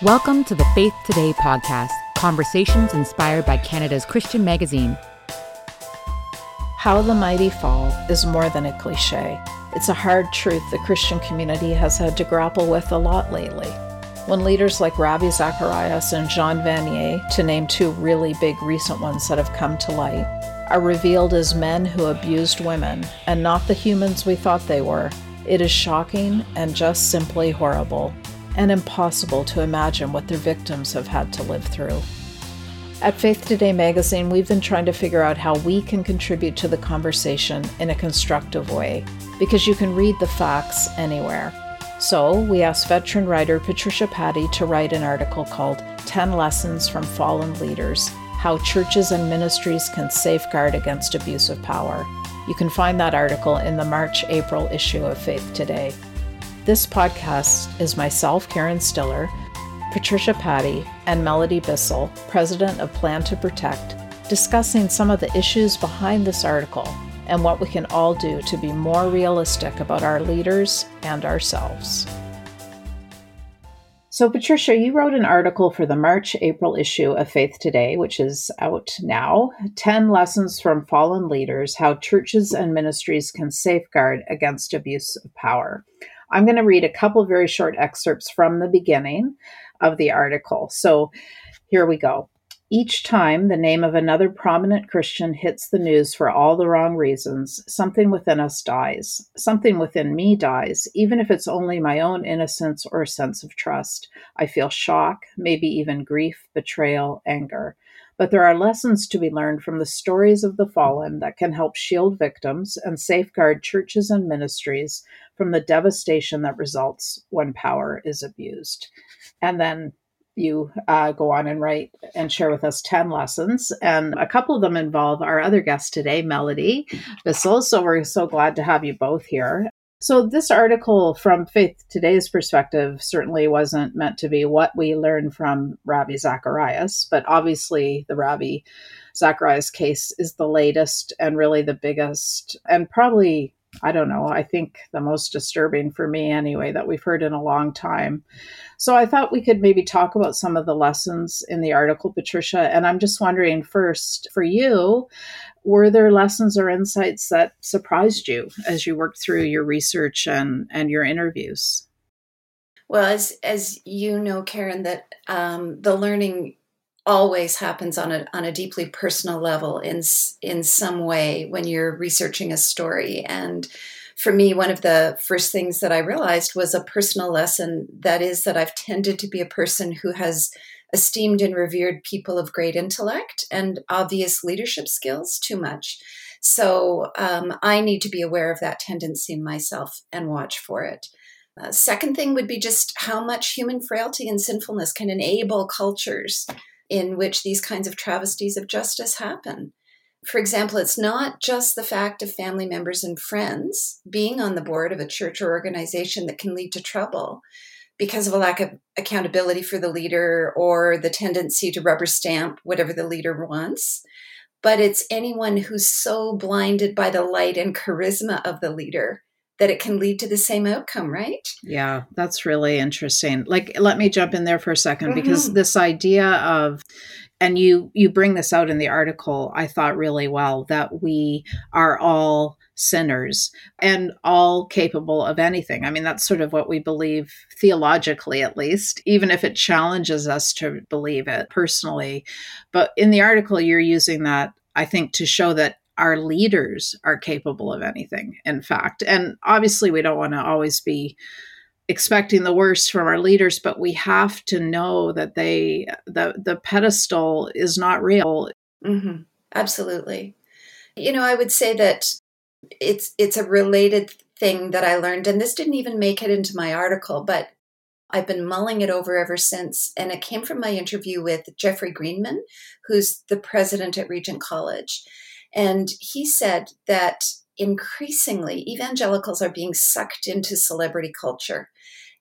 Welcome to the Faith Today podcast, conversations inspired by Canada's Christian magazine. How the mighty fall is more than a cliche. It's a hard truth the Christian community has had to grapple with a lot lately. When leaders like Ravi Zacharias and Jean Vanier, to name two really big recent ones that have come to light, are revealed as men who abused women and not the humans we thought they were, it is shocking and just simply horrible and impossible to imagine what their victims have had to live through. At Faith Today magazine, we've been trying to figure out how we can contribute to the conversation in a constructive way, because you can read the facts anywhere. So, we asked veteran writer Patricia Paddey to write an article called 10 Lessons from Fallen Leaders How Churches and Ministries Can Safeguard Against Abuse of Power. You can find that article in the March April issue of Faith Today. This podcast is myself, Karen Stiller, Patricia Paddey, and Melodie Bissell, president of Plan to Protect, discussing some of the issues behind this article and what we can all do to be more realistic about our leaders and ourselves. So, Patricia, you wrote an article for the March April issue of Faith Today, which is out now 10 Lessons from Fallen Leaders How Churches and Ministries Can Safeguard Against Abuse of Power. I'm going to read a couple very short excerpts from the beginning of the article. So here we go. Each time the name of another prominent Christian hits the news for all the wrong reasons, something within us dies. Something within me dies, even if it's only my own innocence or sense of trust. I feel shock, maybe even grief, betrayal, anger. But there are lessons to be learned from the stories of the fallen that can help shield victims and safeguard churches and ministries from the devastation that results when power is abused. And then you uh, go on and write and share with us 10 lessons. And a couple of them involve our other guest today, Melodie Bissell. So we're so glad to have you both here. So, this article from Faith Today's perspective certainly wasn't meant to be what we learned from Ravi Zacharias, but obviously, the Ravi Zacharias case is the latest and really the biggest, and probably, I don't know, I think the most disturbing for me anyway, that we've heard in a long time. So, I thought we could maybe talk about some of the lessons in the article, Patricia. And I'm just wondering first, for you, were there lessons or insights that surprised you as you worked through your research and, and your interviews? Well, as as you know, Karen, that um, the learning always happens on a on a deeply personal level in in some way when you're researching a story. And for me, one of the first things that I realized was a personal lesson. That is that I've tended to be a person who has esteemed and revered people of great intellect and obvious leadership skills too much. So um, I need to be aware of that tendency in myself and watch for it. Uh, second thing would be just how much human frailty and sinfulness can enable cultures in which these kinds of travesties of justice happen. For example, it's not just the fact of family members and friends being on the board of a church or organization that can lead to trouble because of a lack of accountability for the leader or the tendency to rubber stamp whatever the leader wants. But it's anyone who's so blinded by the light and charisma of the leader that it can lead to the same outcome, right? Yeah, that's really interesting. Like let me jump in there for a 2nd mm-hmm. because this idea of and you you bring this out in the article I thought really well that we are all sinners and all capable of anything. I mean, that's sort of what we believe theologically, at least, even if it challenges us to believe it personally. But in the article, you're using that, I think, to show that our leaders are capable of anything, in fact. And obviously, we don't want to always be expecting the worst from our leaders but we have to know that they the the pedestal is not real mm-hmm. absolutely you know i would say that it's it's a related thing that I learned, and this didn't even make it into my article, but I've been mulling it over ever since. And it came from my interview with Jeffrey Greenman, who's the president at Regent College. And he said that increasingly evangelicals are being sucked into celebrity culture.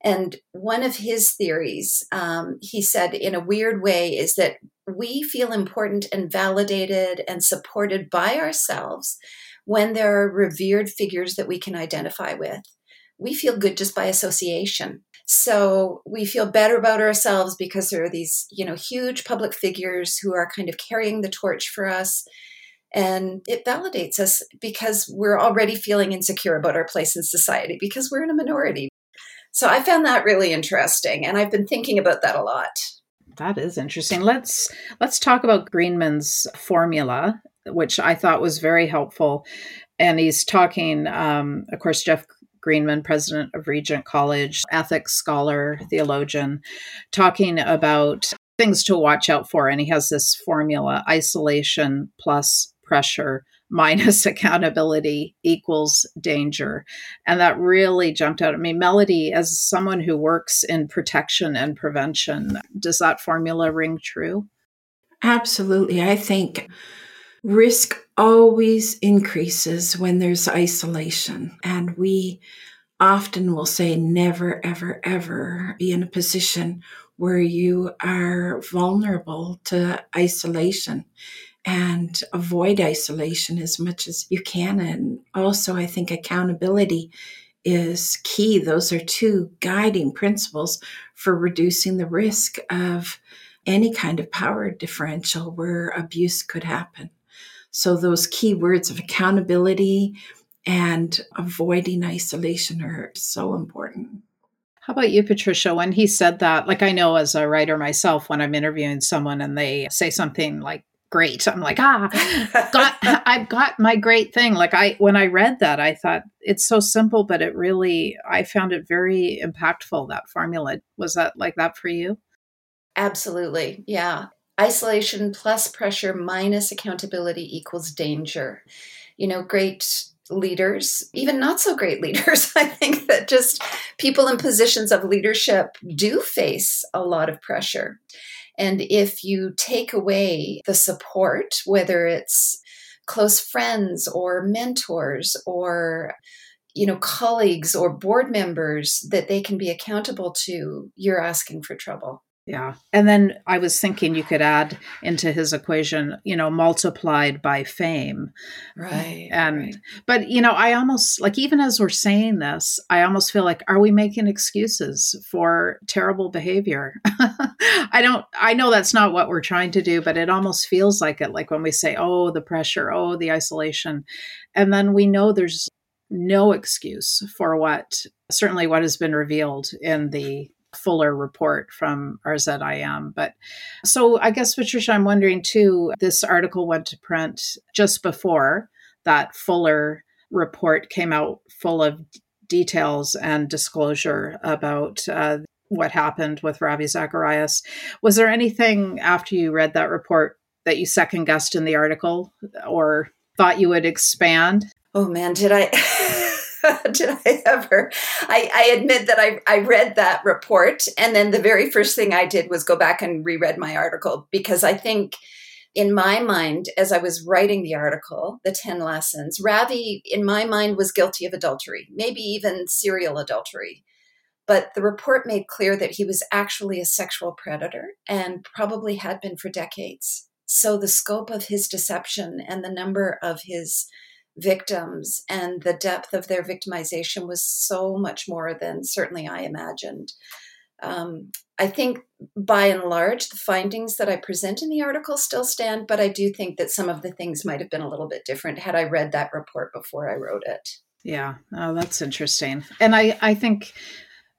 And one of his theories, um, he said in a weird way, is that we feel important and validated and supported by ourselves when there are revered figures that we can identify with. we feel good just by association. So we feel better about ourselves because there are these, you know, huge public figures who are kind of carrying the torch for us. And it validates us because we're already feeling insecure about our place in society because we're in a minority. So I found that really interesting. And I've been thinking about that a lot. That is interesting. Let's let's talk about Greenman's formula, which I thought was very helpful. And he's talking, um, of course, Jeff Greenman, president of Regent College, ethics scholar, theologian, talking about things to watch out for. And he has this formula isolation plus pressure minus accountability equals danger. And that really jumped out at me. Melodie, as someone who works in protection and prevention, does that formula ring true? Absolutely. I think risk always increases when there's isolation. And we often will say, never, ever, ever be in a position where you are vulnerable to isolation and avoid isolation as much as you can. And also, I think accountability is key. Those are two guiding principles for reducing the risk of any kind of power differential where abuse could happen. So, those key words of accountability and avoiding isolation are so important. How about you, Patricia? When he said that, like I know as a writer myself, when I'm interviewing someone and they say something like, great. I'm like, ah, got, I've got my great thing. Like I, when I read that, I thought it's so simple, but it really, I found it very impactful. That formula was that like that for you? Absolutely, yeah. Isolation plus pressure minus accountability equals danger. You know, great leaders, even not so great leaders, I think that just people in positions of leadership do face a lot of pressure. And if you take away the support, whether it's close friends or mentors or you know colleagues or board members that they can be accountable to you're asking for trouble yeah. And then I was thinking you could add into his equation, you know, multiplied by fame. Right. And, right. but, you know, I almost, like, even as we're saying this, I almost feel like, are we making excuses for terrible behavior? I don't, I know that's not what we're trying to do, but it almost feels like it. Like when we say, oh, the pressure, oh, the isolation. And then we know there's no excuse for what, certainly what has been revealed in the fuller report from RZIM. But so I guess, Patricia, I'm wondering too, this article went to print just before that fuller report came out full of details and disclosure about uh, what happened with Ravi Zacharias. Was there anything after you read that report that you second guessed in the article or thought you would expand? Oh man, did I? did I ever? I, I admit that I, I read that report, and then the very first thing I did was go back and reread my article because I think, in my mind, as I was writing the article, the 10 lessons, Ravi, in my mind, was guilty of adultery, maybe even serial adultery. But the report made clear that he was actually a sexual predator and probably had been for decades. So the scope of his deception and the number of his victims and the depth of their victimization was so much more than certainly I imagined. Um, I think by and large, the findings that I present in the article still stand, but I do think that some of the things might have been a little bit different had I read that report before I wrote it. Yeah, oh, that's interesting. And I, I think,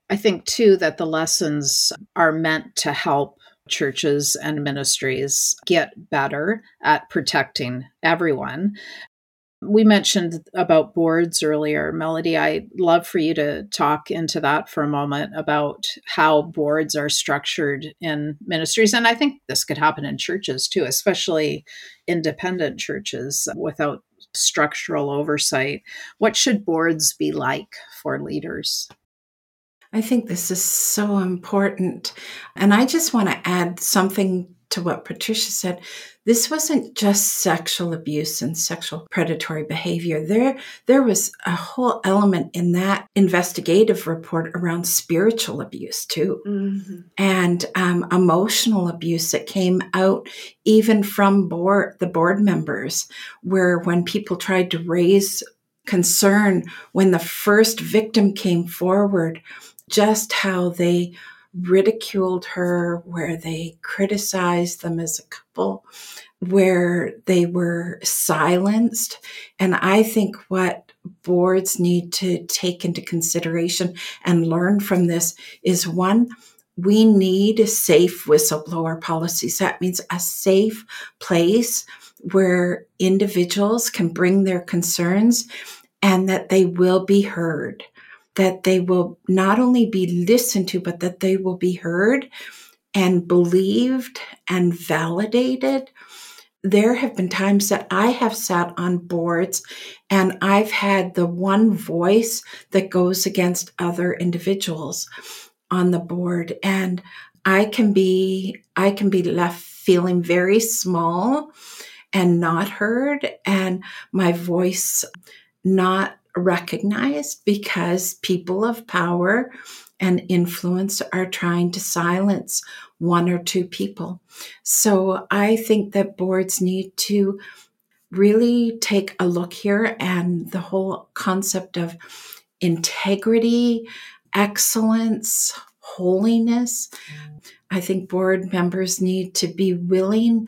I think too that the lessons are meant to help churches and ministries get better at protecting everyone we mentioned about boards earlier, Melodie. I'd love for you to talk into that for a moment about how boards are structured in ministries. And I think this could happen in churches too, especially independent churches without structural oversight. What should boards be like for leaders? I think this is so important. And I just want to add something to what Patricia said, this wasn't just sexual abuse and sexual predatory behavior. There, there was a whole element in that investigative report around spiritual abuse too, mm-hmm. and um, emotional abuse that came out even from board the board members, where when people tried to raise concern when the first victim came forward, just how they ridiculed her, where they criticized them as a couple, where they were silenced. And I think what boards need to take into consideration and learn from this is one, we need safe whistleblower policies. That means a safe place where individuals can bring their concerns and that they will be heard, that they will not only be listened to, but that they will be heard and believed and validated. There have been times that I have sat on boards and I've had the one voice that goes against other individuals on the board and I can be I can be left feeling very small and not heard and my voice not recognized because people of power and influence are trying to silence one or two people. So I think that boards need to really take a look here and the whole concept of integrity, excellence, holiness. I think board members need to be willing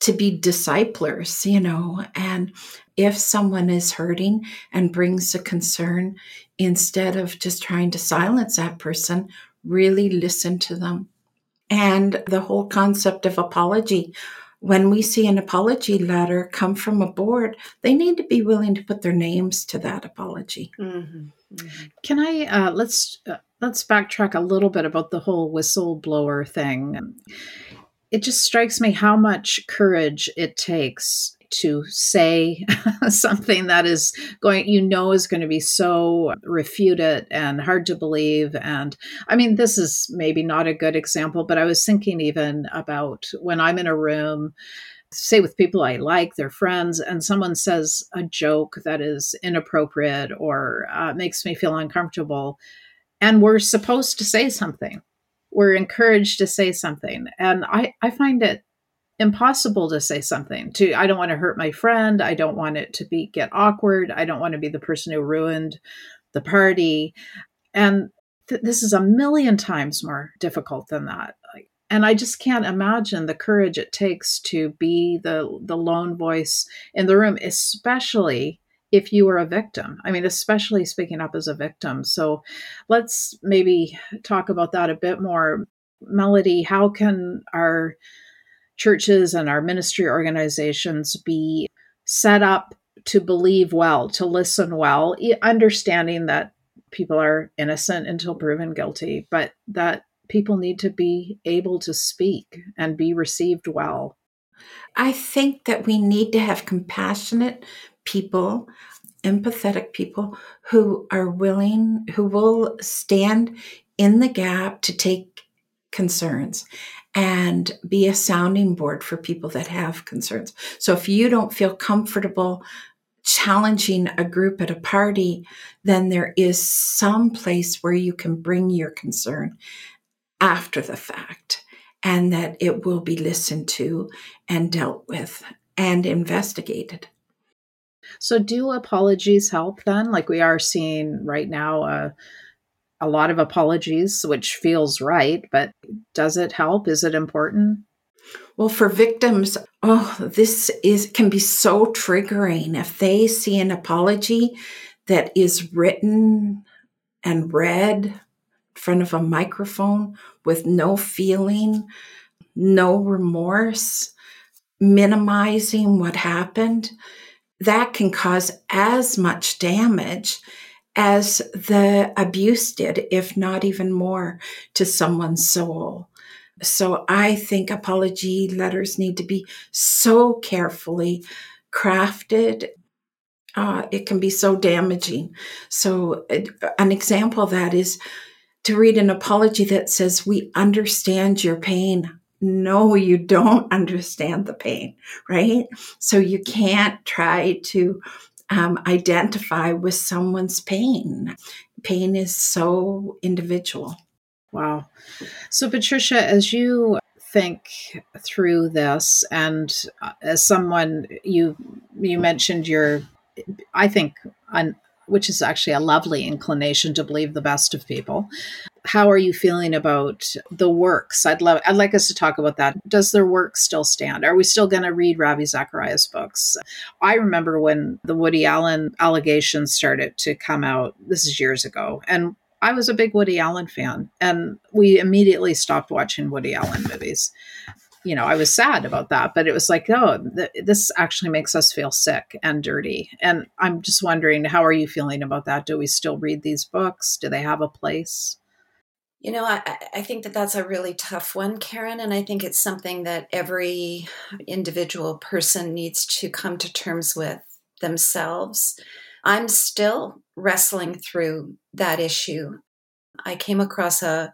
to be disciplers, you know, and if someone is hurting and brings a concern, instead of just trying to silence that person, really listen to them. And the whole concept of apology. When we see an apology letter come from a board, they need to be willing to put their names to that apology. Mm-hmm. Mm-hmm. Can I uh, let's uh, let's backtrack a little bit about the whole whistleblower thing. It just strikes me how much courage it takes to say something that is going you know is going to be so refuted and hard to believe. And i mean this is maybe not a good example but i was thinking even about when i'm in a room say with people i like they're friends and someone says a joke that is inappropriate or uh, makes me feel uncomfortable and we're supposed to say something we're encouraged to say something. And i i find it impossible to say something to i don't want to hurt my friend. I don't want it to be get awkward. I don't want to be the person who ruined the party. And th- this is a million times more difficult than that. And i just can't imagine the courage it takes to be the the lone voice in the room especially if you were a victim. I mean especially speaking up as a victim. So let's maybe talk about that a bit more. Melodie how can our churches and our ministry organizations be set up to believe well, to listen well, understanding that people are innocent until proven guilty, but that people need to be able to speak and be received well. I think that we need to have compassionate people, empathetic people who are willing, who will stand in the gap to take concerns and be a sounding board for people that have concerns. So if you don't feel comfortable challenging a group at a party, then there is some place where you can bring your concern after the fact and that it will be listened to and dealt with and investigated. So, do apologies help then? Like we are seeing right now, uh, a lot of apologies, which feels right, but does it help? Is it important? Well, for victims, oh, this is can be so triggering if they see an apology that is written and read in front of a microphone with no feeling, no remorse, minimizing what happened. That can cause as much damage as the abuse did, if not even more, to someone's soul. So I think apology letters need to be so carefully crafted. Uh, it can be so damaging. So, an example of that is to read an apology that says, We understand your pain. No, you don't understand the pain, right? So, you can't try to um, identify with someone's pain. Pain is so individual. Wow. So, Patricia, as you think through this, and uh, as someone you you mentioned your, I think which is actually a lovely inclination to believe the best of people. How are you feeling about the works? I'd love I'd like us to talk about that. Does their work still stand? Are we still going to read Ravi Zacharias books? I remember when the Woody Allen allegations started to come out. This is years ago, and I was a big Woody Allen fan, and we immediately stopped watching Woody Allen movies you know, I was sad about that, but it was like, oh, th- this actually makes us feel sick and dirty. And I'm just wondering, how are you feeling about that? Do we still read these books? Do they have a place? You know, I, I think that that's a really tough one, Karen. And I think it's something that every individual person needs to come to terms with themselves. I'm still wrestling through that issue. I came across a,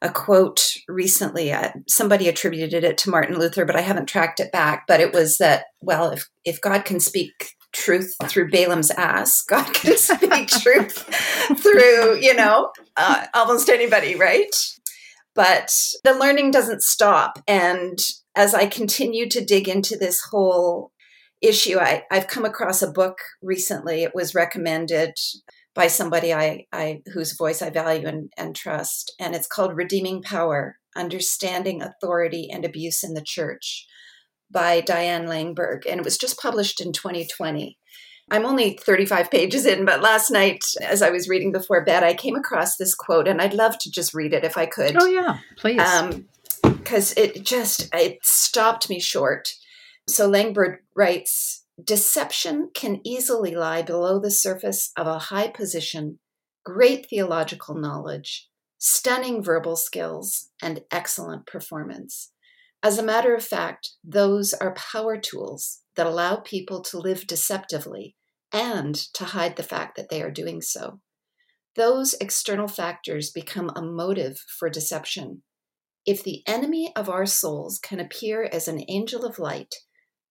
a quote recently. Uh, somebody attributed it to Martin Luther, but I haven't tracked it back. But it was that, well, if, if God can speak truth through Balaam's ass, God can speak truth through, you know, uh, almost anybody, right? But the learning doesn't stop. And as I continue to dig into this whole issue, I, I've come across a book recently. It was recommended by somebody I, I whose voice I value and, and trust. And it's called Redeeming Power Understanding Authority and Abuse in the Church by Diane Langberg. And it was just published in 2020. I'm only 35 pages in, but last night, as I was reading before bed, I came across this quote, and I'd love to just read it if I could. Oh, yeah, please. Because um, it just it stopped me short. So Langberg writes Deception can easily lie below the surface of a high position, great theological knowledge, stunning verbal skills, and excellent performance. As a matter of fact, those are power tools that allow people to live deceptively and to hide the fact that they are doing so. Those external factors become a motive for deception. If the enemy of our souls can appear as an angel of light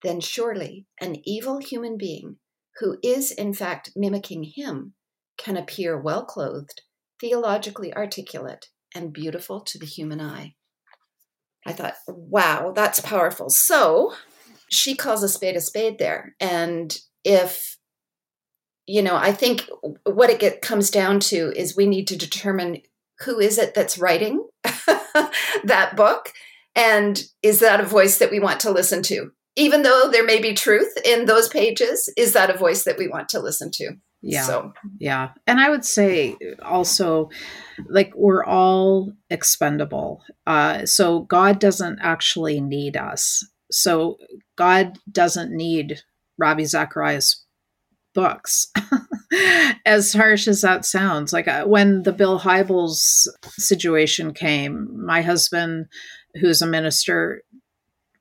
then surely an evil human being who is in fact mimicking him can appear well clothed, theologically articulate, and beautiful to the human eye. I thought, wow, that's powerful. So she calls a spade a spade there. And if, you know, I think what it get, comes down to is we need to determine who is it that's writing that book and is that a voice that we want to listen to even though there may be truth in those pages, is that a voice that we want to listen to? Yeah. So, yeah. And I would say also, like, we're all expendable. Uh, so, God doesn't actually need us. So, God doesn't need Ravi Zacharias books. as harsh as that sounds, like uh, when the Bill Hybels situation came, my husband, who's a minister,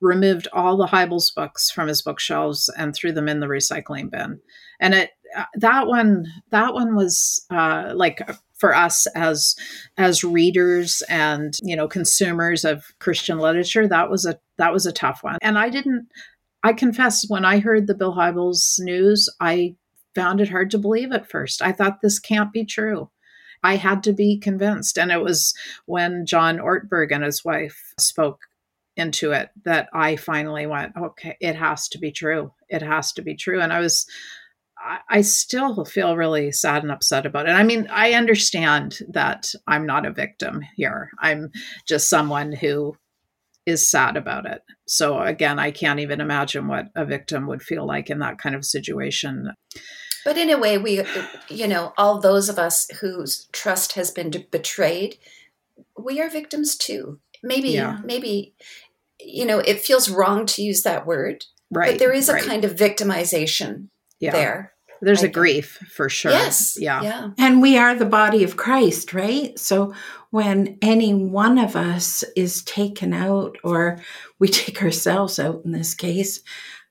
removed all the Hybels books from his bookshelves and threw them in the recycling bin. And it that one that one was uh, like for us as as readers and you know consumers of Christian literature that was a that was a tough one. And I didn't I confess when I heard the Bill Hybels news I found it hard to believe at first. I thought this can't be true. I had to be convinced. And it was when John Ortberg and his wife spoke into it that I finally went, okay, it has to be true. It has to be true. And I was, I, still feel really sad and upset about it. I mean, I understand that I'm not a victim here. I'm just someone who is sad about it. So again, I can't even imagine what a victim would feel like in that kind of situation. But in a way, we, you know, all those of us whose trust has been betrayed, we are victims too. Maybe, yeah. maybe you know, it feels wrong to use that word. Right. But there is a right. kind of victimization yeah. there. There's I a think. grief for sure. Yes. Yeah. yeah. And we are the body of Christ, right? So when any one of us is taken out, or we take ourselves out in this case,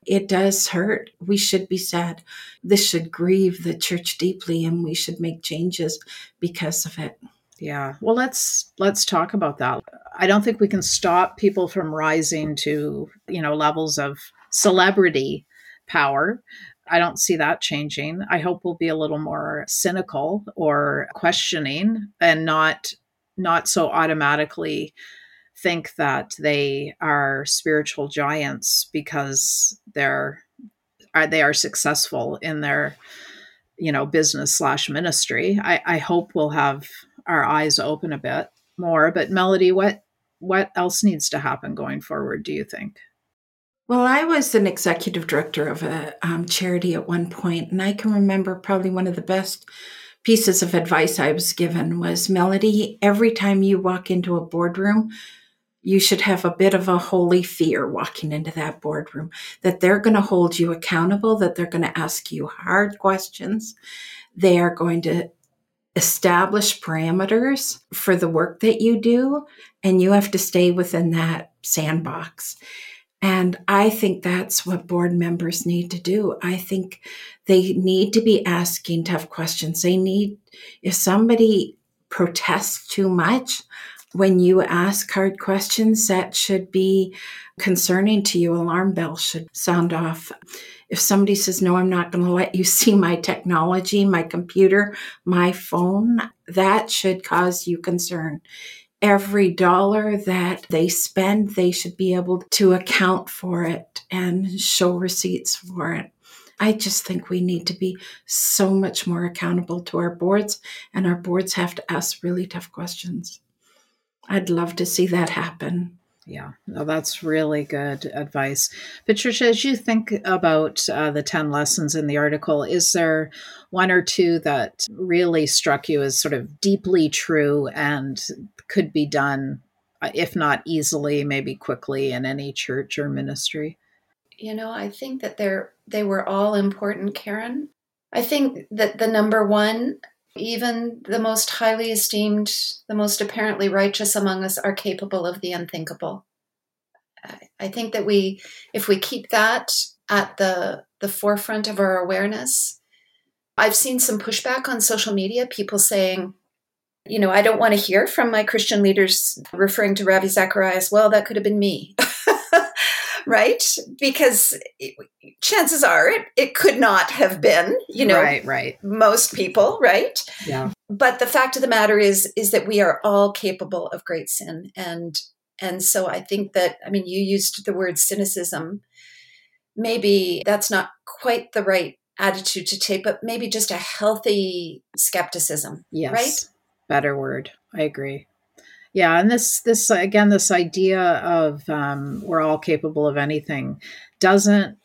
it does hurt. We should be sad. This should grieve the church deeply, and we should make changes because of it. Yeah. Well, let's let's talk about that. I don't think we can stop people from rising to, you know, levels of celebrity power. I don't see that changing. I hope we'll be a little more cynical or questioning and not not so automatically think that they are spiritual giants because they're are they are successful in their you know, business slash ministry. I, I hope we'll have our eyes open a bit more. But Melodie, what what else needs to happen going forward? Do you think? Well, I was an executive director of a um, charity at one point, and I can remember probably one of the best pieces of advice I was given was Melodie, every time you walk into a boardroom, you should have a bit of a holy fear walking into that boardroom that they're going to hold you accountable, that they're going to ask you hard questions. They are going to establish parameters for the work that you do, and you have to stay within that sandbox. And I think that's what board members need to do. I think they need to be asking tough questions. They need, if somebody protests too much, when you ask hard questions, that should be concerning to you. Alarm bells should sound off. If somebody says, No, I'm not going to let you see my technology, my computer, my phone, that should cause you concern. Every dollar that they spend, they should be able to account for it and show receipts for it. I just think we need to be so much more accountable to our boards, and our boards have to ask really tough questions. I'd love to see that happen. Yeah, no, that's really good advice. Patricia, as you think about uh, the 10 lessons in the article, is there one or two that really struck you as sort of deeply true and could be done, uh, if not easily, maybe quickly in any church or ministry? You know, I think that they're they were all important, Karen. I think that the number one even the most highly esteemed, the most apparently righteous among us are capable of the unthinkable. I think that we, if we keep that at the, the forefront of our awareness, I've seen some pushback on social media, people saying, you know, I don't want to hear from my Christian leaders referring to Ravi Zacharias, well, that could have been me. right? Because chances are it, it could not have been, you know, right, right. most people, right? Yeah. But the fact of the matter is, is that we are all capable of great sin. And, and so I think that, I mean, you used the word cynicism. Maybe that's not quite the right attitude to take, but maybe just a healthy skepticism. Yes. Right? Better word. I agree yeah and this this again this idea of um, we're all capable of anything doesn't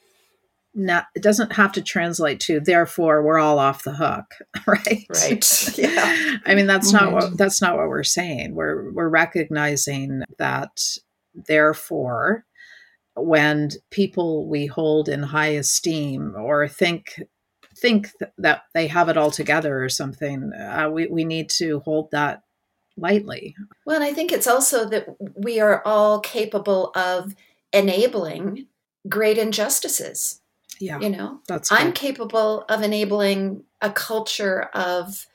not it doesn't have to translate to therefore we're all off the hook right? Right. Yeah. I mean that's not what that's not what we're saying. We're we're recognizing that therefore when people we hold in high esteem or think think that they have it all together or something uh, we, we need to hold that lightly. Well, and I think it's also that we are all capable of enabling great injustices. Yeah. You know, that's I'm capable of enabling a culture of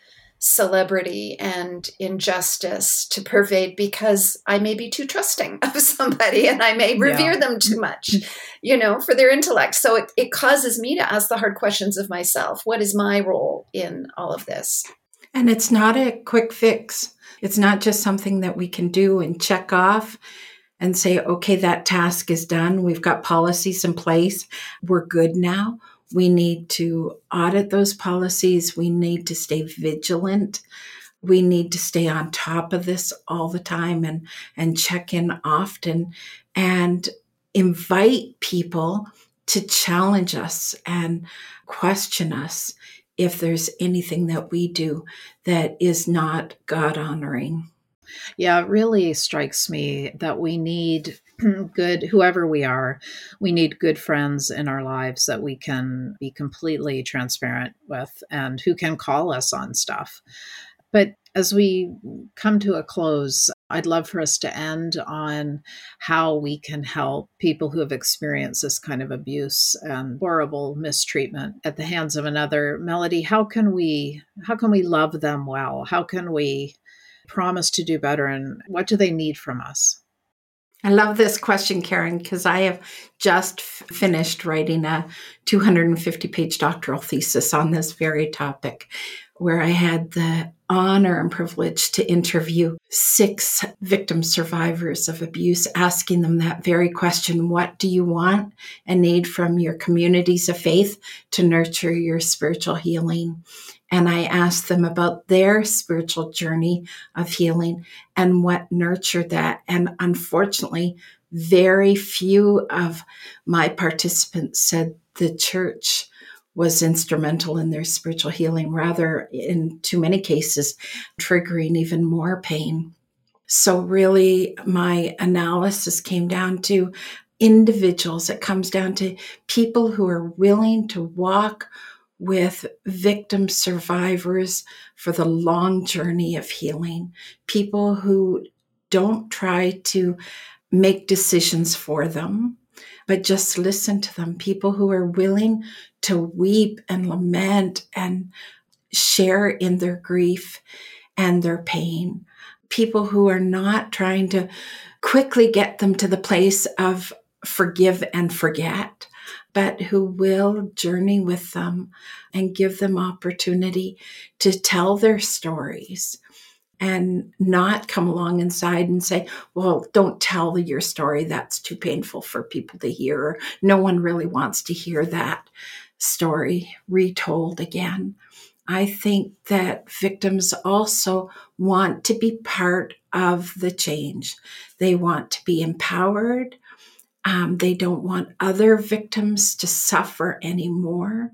celebrity and injustice to pervade because I may be too trusting of somebody and I may revere yeah. them too much, you know, for their intellect. So it, it causes me to ask the hard questions of myself. What is my role in all of this? And it's not a quick fix. It's not just something that we can do and check off and say, okay, that task is done. We've got policies in place. We're good now. We need to audit those policies. We need to stay vigilant. We need to stay on top of this all the time and, and check in often and invite people to challenge us and question us if there's anything that we do that is not God honoring. Yeah, it really strikes me that we need good, whoever we are, we need good friends in our lives that we can be completely transparent with and who can call us on stuff. But as we come to a close, I'd love for us to end on how we can help people who have experienced this kind of abuse and horrible mistreatment at the hands of another. Melodie, how can we how can we love them well? How can we promise to do better and what do they need from us? I love this question, Karen, because I have just f- finished writing a 250 page doctoral thesis on this very topic, where I had the honor and privilege to interview six victim survivors of abuse, asking them that very question What do you want and need from your communities of faith to nurture your spiritual healing? And I asked them about their spiritual journey of healing and what nurtured that. And unfortunately, very few of my participants said the church was instrumental in their spiritual healing, rather, in too many cases, triggering even more pain. So, really, my analysis came down to individuals. It comes down to people who are willing to walk with victim survivors for the long journey of healing, people who don't try to make decisions for them, but just listen to them. People who are willing to weep and lament and share in their grief and their pain. People who are not trying to quickly get them to the place of forgive and forget, but who will journey with them and give them opportunity to tell their stories and not come along inside and say, well, don't tell your story. That's too painful for people to hear. No one really wants to hear that story retold again. I think that victims also want to be part of the change. They want to be empowered. Um, they don't want other victims to suffer anymore.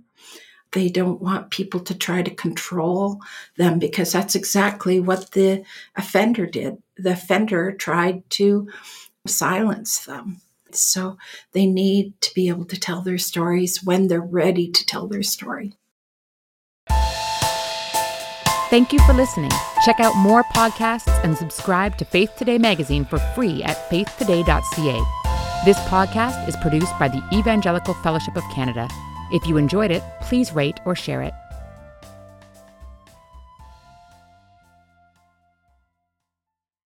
They don't want people to try to control them because that's exactly what the offender did. The offender tried to silence them. So they need to be able to tell their stories when they're ready to tell their story. Thank you for listening. Check out more podcasts and subscribe to Faith Today magazine for free at faithtoday.ca. This podcast is produced by the Evangelical Fellowship of Canada. If you enjoyed it, please rate or share it.